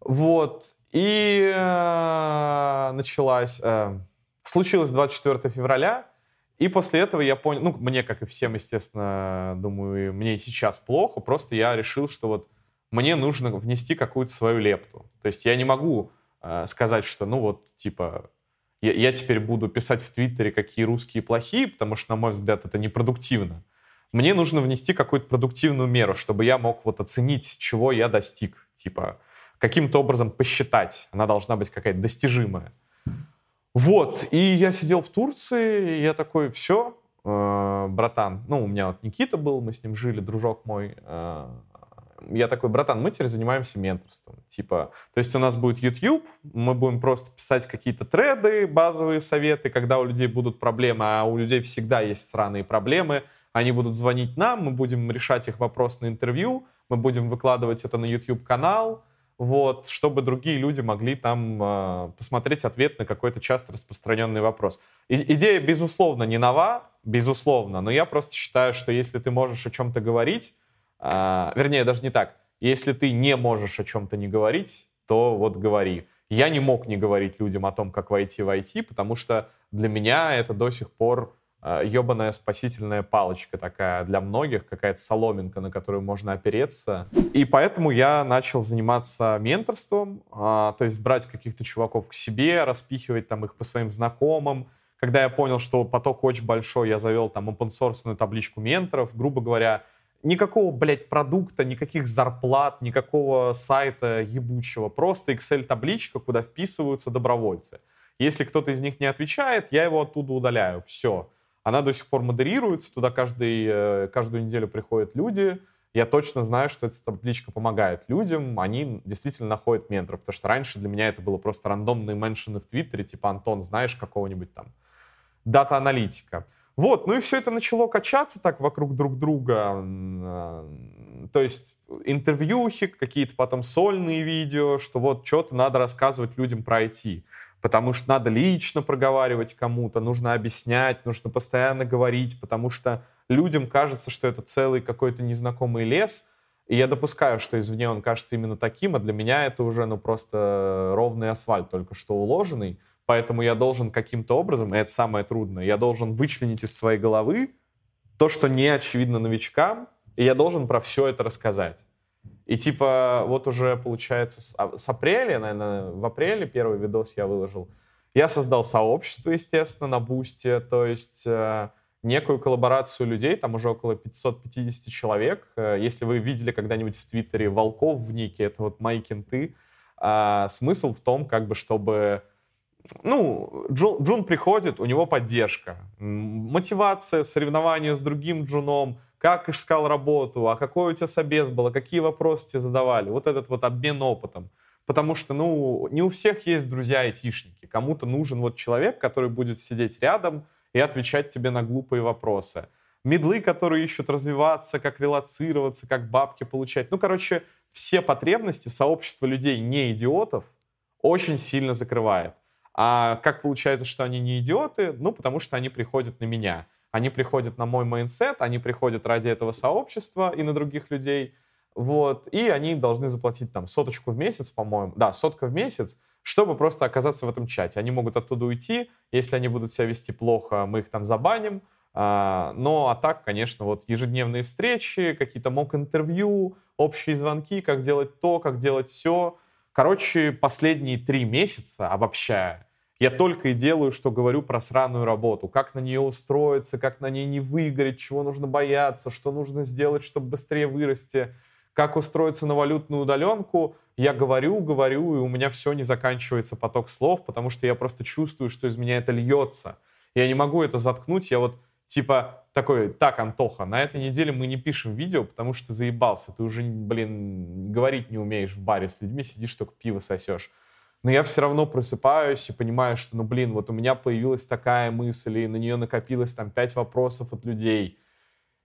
Вот, и э, началась, э, случилось 24 февраля, и после этого я понял, ну, мне, как и всем, естественно, думаю, мне и сейчас плохо, просто я решил, что вот мне нужно внести какую-то свою лепту. То есть я не могу э, сказать, что, ну, вот, типа, я, я теперь буду писать в Твиттере, какие русские плохие, потому что, на мой взгляд, это непродуктивно. Мне нужно внести какую-то продуктивную меру, чтобы я мог вот оценить, чего я достиг. Типа, каким-то образом посчитать. Она должна быть какая-то достижимая. Вот, и я сидел в Турции, и я такой, все, э, братан, ну, у меня вот Никита был, мы с ним жили, дружок мой, э, я такой, братан, мы теперь занимаемся менторством. Типа, то есть у нас будет YouTube, мы будем просто писать какие-то треды, базовые советы, когда у людей будут проблемы, а у людей всегда есть странные проблемы. Они будут звонить нам, мы будем решать их вопрос на интервью, мы будем выкладывать это на YouTube-канал, вот, чтобы другие люди могли там э, посмотреть ответ на какой-то часто распространенный вопрос. И, идея, безусловно, не нова, безусловно, но я просто считаю, что если ты можешь о чем-то говорить, а, вернее, даже не так. Если ты не можешь о чем-то не говорить, то вот говори. Я не мог не говорить людям о том, как войти в IT, потому что для меня это до сих пор а, ебаная спасительная палочка такая для многих, какая-то соломинка, на которую можно опереться. И поэтому я начал заниматься менторством, а, то есть брать каких-то чуваков к себе, распихивать там их по своим знакомым. Когда я понял, что поток очень большой, я завел там open табличку менторов, грубо говоря, никакого, блядь, продукта, никаких зарплат, никакого сайта ебучего. Просто Excel-табличка, куда вписываются добровольцы. Если кто-то из них не отвечает, я его оттуда удаляю. Все. Она до сих пор модерируется, туда каждый, э, каждую неделю приходят люди. Я точно знаю, что эта табличка помогает людям, они действительно находят менторов, потому что раньше для меня это было просто рандомные меншины в Твиттере, типа Антон, знаешь какого-нибудь там дата-аналитика. Вот, ну и все это начало качаться так вокруг друг друга. А, то есть интервьюхи, какие-то потом сольные видео, что вот что-то надо рассказывать людям про IT. Потому что надо лично проговаривать кому-то, нужно объяснять, нужно постоянно говорить, потому что людям кажется, что это целый какой-то незнакомый лес, и я допускаю, что извне он кажется именно таким, а для меня это уже ну просто ровный асфальт, только что уложенный. Поэтому я должен каким-то образом, и это самое трудное, я должен вычленить из своей головы то, что не очевидно новичкам, и я должен про все это рассказать. И типа вот уже получается с, а, с апреля, наверное, в апреле первый видос я выложил. Я создал сообщество, естественно, на Бусте, то есть э, некую коллаборацию людей, там уже около 550 человек. Э, если вы видели когда-нибудь в Твиттере волков в нике, это вот мои кенты. Э, смысл в том, как бы, чтобы ну, Джун, Джун приходит, у него поддержка, мотивация, соревнования с другим Джуном, как искал работу, а какой у тебя собес был, а какие вопросы тебе задавали. Вот этот вот обмен опытом. Потому что, ну, не у всех есть друзья-айтишники. Кому-то нужен вот человек, который будет сидеть рядом и отвечать тебе на глупые вопросы. Middle'ы, которые ищут развиваться, как релацироваться, как бабки получать. Ну, короче, все потребности сообщества людей, не идиотов, очень сильно закрывает. А как получается, что они не идиоты? Ну, потому что они приходят на меня. Они приходят на мой mindset, они приходят ради этого сообщества и на других людей. Вот, и они должны заплатить там соточку в месяц, по-моему. Да, сотка в месяц, чтобы просто оказаться в этом чате. Они могут оттуда уйти, если они будут себя вести плохо, мы их там забаним. А, но а так, конечно, вот ежедневные встречи, какие-то мок-интервью, общие звонки, как делать то, как делать все — Короче, последние три месяца, обобщая, я только и делаю, что говорю про сраную работу. Как на нее устроиться, как на ней не выиграть, чего нужно бояться, что нужно сделать, чтобы быстрее вырасти, как устроиться на валютную удаленку. Я говорю, говорю, и у меня все не заканчивается поток слов, потому что я просто чувствую, что из меня это льется. Я не могу это заткнуть. Я вот типа такой, так, Антоха, на этой неделе мы не пишем видео, потому что ты заебался. Ты уже, блин, говорить не умеешь в баре с людьми, сидишь, только пиво сосешь но я все равно просыпаюсь и понимаю, что, ну, блин, вот у меня появилась такая мысль, и на нее накопилось там пять вопросов от людей.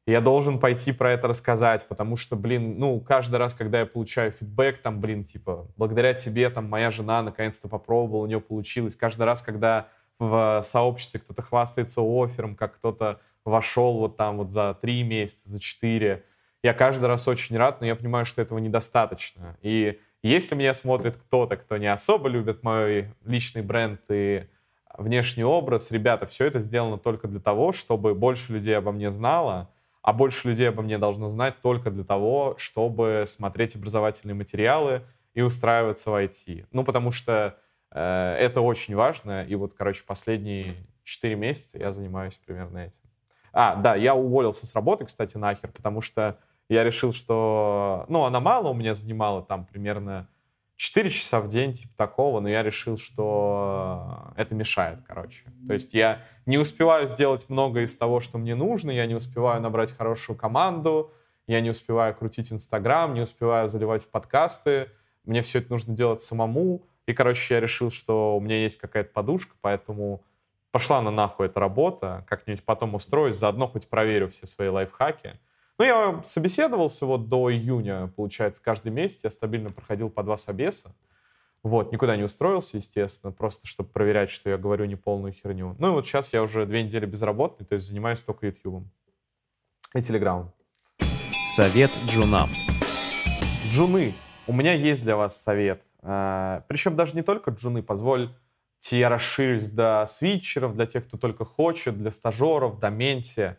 И я должен пойти про это рассказать, потому что, блин, ну, каждый раз, когда я получаю фидбэк, там, блин, типа, благодаря тебе, там, моя жена наконец-то попробовала, у нее получилось. Каждый раз, когда в сообществе кто-то хвастается оффером, как кто-то вошел вот там вот за три месяца, за четыре, я каждый раз очень рад, но я понимаю, что этого недостаточно. И если меня смотрит кто-то, кто не особо любит мой личный бренд и внешний образ, ребята, все это сделано только для того, чтобы больше людей обо мне знало, а больше людей обо мне должно знать только для того, чтобы смотреть образовательные материалы и устраиваться в IT. Ну, потому что э, это очень важно, и вот, короче, последние 4 месяца я занимаюсь примерно этим. А, да, я уволился с работы, кстати, нахер, потому что я решил, что, ну, она мало у меня занимала, там, примерно 4 часа в день, типа такого, но я решил, что это мешает, короче. То есть я не успеваю сделать много из того, что мне нужно, я не успеваю набрать хорошую команду, я не успеваю крутить Инстаграм, не успеваю заливать в подкасты, мне все это нужно делать самому. И, короче, я решил, что у меня есть какая-то подушка, поэтому пошла на нахуй эта работа, как-нибудь потом устроюсь, заодно хоть проверю все свои лайфхаки. Ну, я собеседовался вот до июня, получается, каждый месяц я стабильно проходил по два собеса. Вот, никуда не устроился, естественно, просто чтобы проверять, что я говорю не полную херню. Ну и вот сейчас я уже две недели безработный, то есть занимаюсь только YouTube и Телеграмом. Совет джунам. Джуны, у меня есть для вас совет. А, Причем даже не только джуны, позвольте я расширюсь до свитчеров, для тех, кто только хочет, для стажеров, до менти.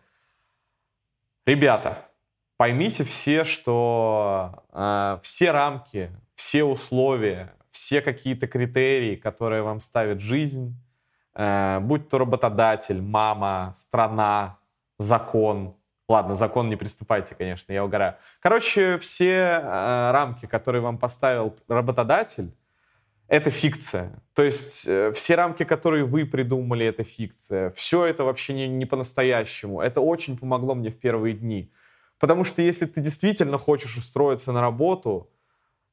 Ребята, поймите все, что э, все рамки, все условия, все какие-то критерии, которые вам ставит жизнь, э, будь то работодатель, мама, страна, закон. Ладно, закон не приступайте, конечно, я угораю. Короче, все э, рамки, которые вам поставил работодатель, это фикция. То есть э, все рамки, которые вы придумали, это фикция. Все это вообще не, не по-настоящему. Это очень помогло мне в первые дни. Потому что если ты действительно хочешь устроиться на работу,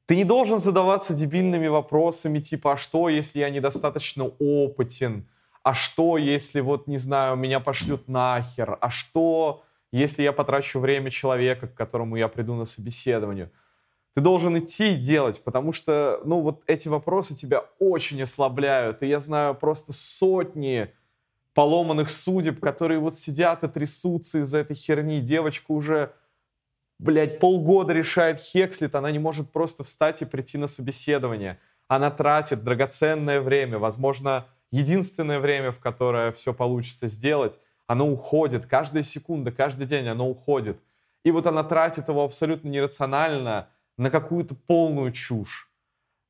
ты не должен задаваться дебильными вопросами типа, а что, если я недостаточно опытен? А что, если вот, не знаю, меня пошлют нахер? А что, если я потрачу время человека, к которому я приду на собеседование? Ты должен идти и делать, потому что, ну, вот эти вопросы тебя очень ослабляют. И я знаю просто сотни поломанных судеб, которые вот сидят и трясутся из-за этой херни. Девочка уже, блядь, полгода решает Хекслит, она не может просто встать и прийти на собеседование. Она тратит драгоценное время, возможно, единственное время, в которое все получится сделать. Оно уходит, каждая секунда, каждый день оно уходит. И вот она тратит его абсолютно нерационально, на какую-то полную чушь.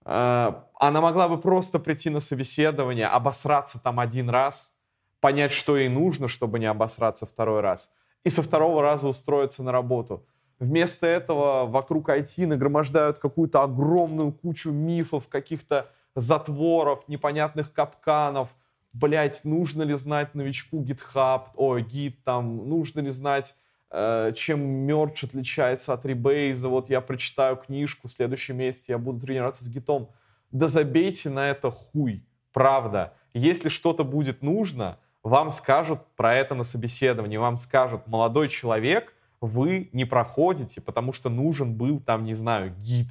Э, она могла бы просто прийти на собеседование, обосраться там один раз, понять, что ей нужно, чтобы не обосраться второй раз, и со второго раза устроиться на работу. Вместо этого вокруг IT нагромождают какую-то огромную кучу мифов, каких-то затворов, непонятных капканов. Блять, нужно ли знать новичку GitHub, ой, Git там, нужно ли знать чем мерч отличается от ребейза, вот я прочитаю книжку, в следующем месяце я буду тренироваться с гитом. Да забейте на это хуй, правда. Если что-то будет нужно, вам скажут про это на собеседовании, вам скажут, молодой человек, вы не проходите, потому что нужен был там, не знаю, гид.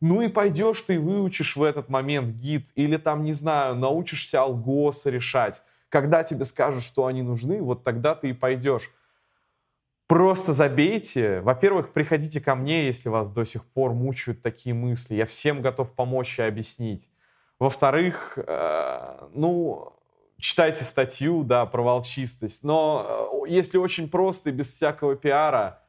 Ну и пойдешь ты и выучишь в этот момент гид, или там, не знаю, научишься алгосы решать. Когда тебе скажут, что они нужны, вот тогда ты и пойдешь. Просто забейте. Во-первых, приходите ко мне, если вас до сих пор мучают такие мысли. Я всем готов помочь и объяснить. Во-вторых, э, ну, читайте статью, да, про волчистость. Но э, если очень просто и без всякого пиара,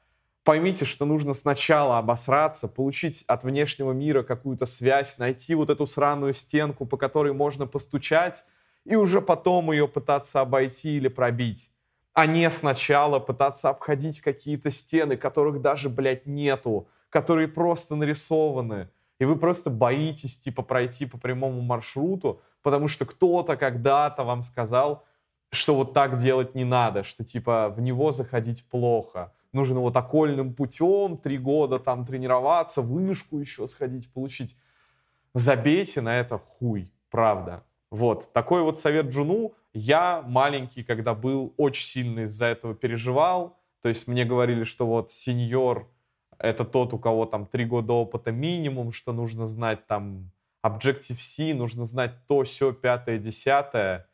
поймите, что нужно сначала обосраться, получить от внешнего мира какую-то связь, найти вот эту сраную стенку, по которой можно постучать, и уже потом ее пытаться обойти или пробить. А не сначала пытаться обходить какие-то стены, которых даже, блядь, нету, которые просто нарисованы. И вы просто боитесь, типа, пройти по прямому маршруту, потому что кто-то когда-то вам сказал, что вот так делать не надо, что, типа, в него заходить плохо. Нужно вот окольным путем три года там тренироваться, вышку еще сходить, получить. Забейте на это хуй, правда. Вот, такой вот совет Джуну. Я маленький, когда был, очень сильно из-за этого переживал. То есть мне говорили, что вот сеньор — это тот, у кого там три года опыта минимум, что нужно знать там Objective-C, нужно знать то, все, пятое, десятое.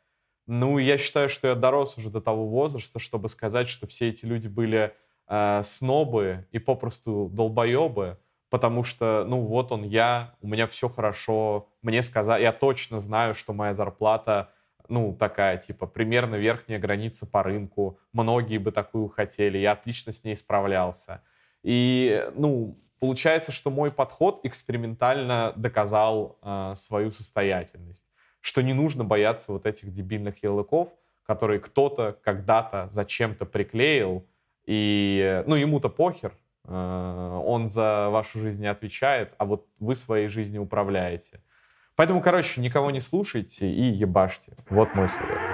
Ну, я считаю, что я дорос уже до того возраста, чтобы сказать, что все эти люди были э, снобы и попросту долбоебы, потому что, ну, вот он я, у меня все хорошо, мне сказали, я точно знаю, что моя зарплата, ну, такая, типа, примерно верхняя граница по рынку, многие бы такую хотели, я отлично с ней справлялся. И, ну, получается, что мой подход экспериментально доказал э, свою состоятельность, что не нужно бояться вот этих дебильных ярлыков, которые кто-то когда-то зачем-то приклеил, и, ну, ему-то похер, он за вашу жизнь не отвечает, а вот вы своей жизнью управляете. Поэтому, короче, никого не слушайте и ебашьте. Вот мой совет.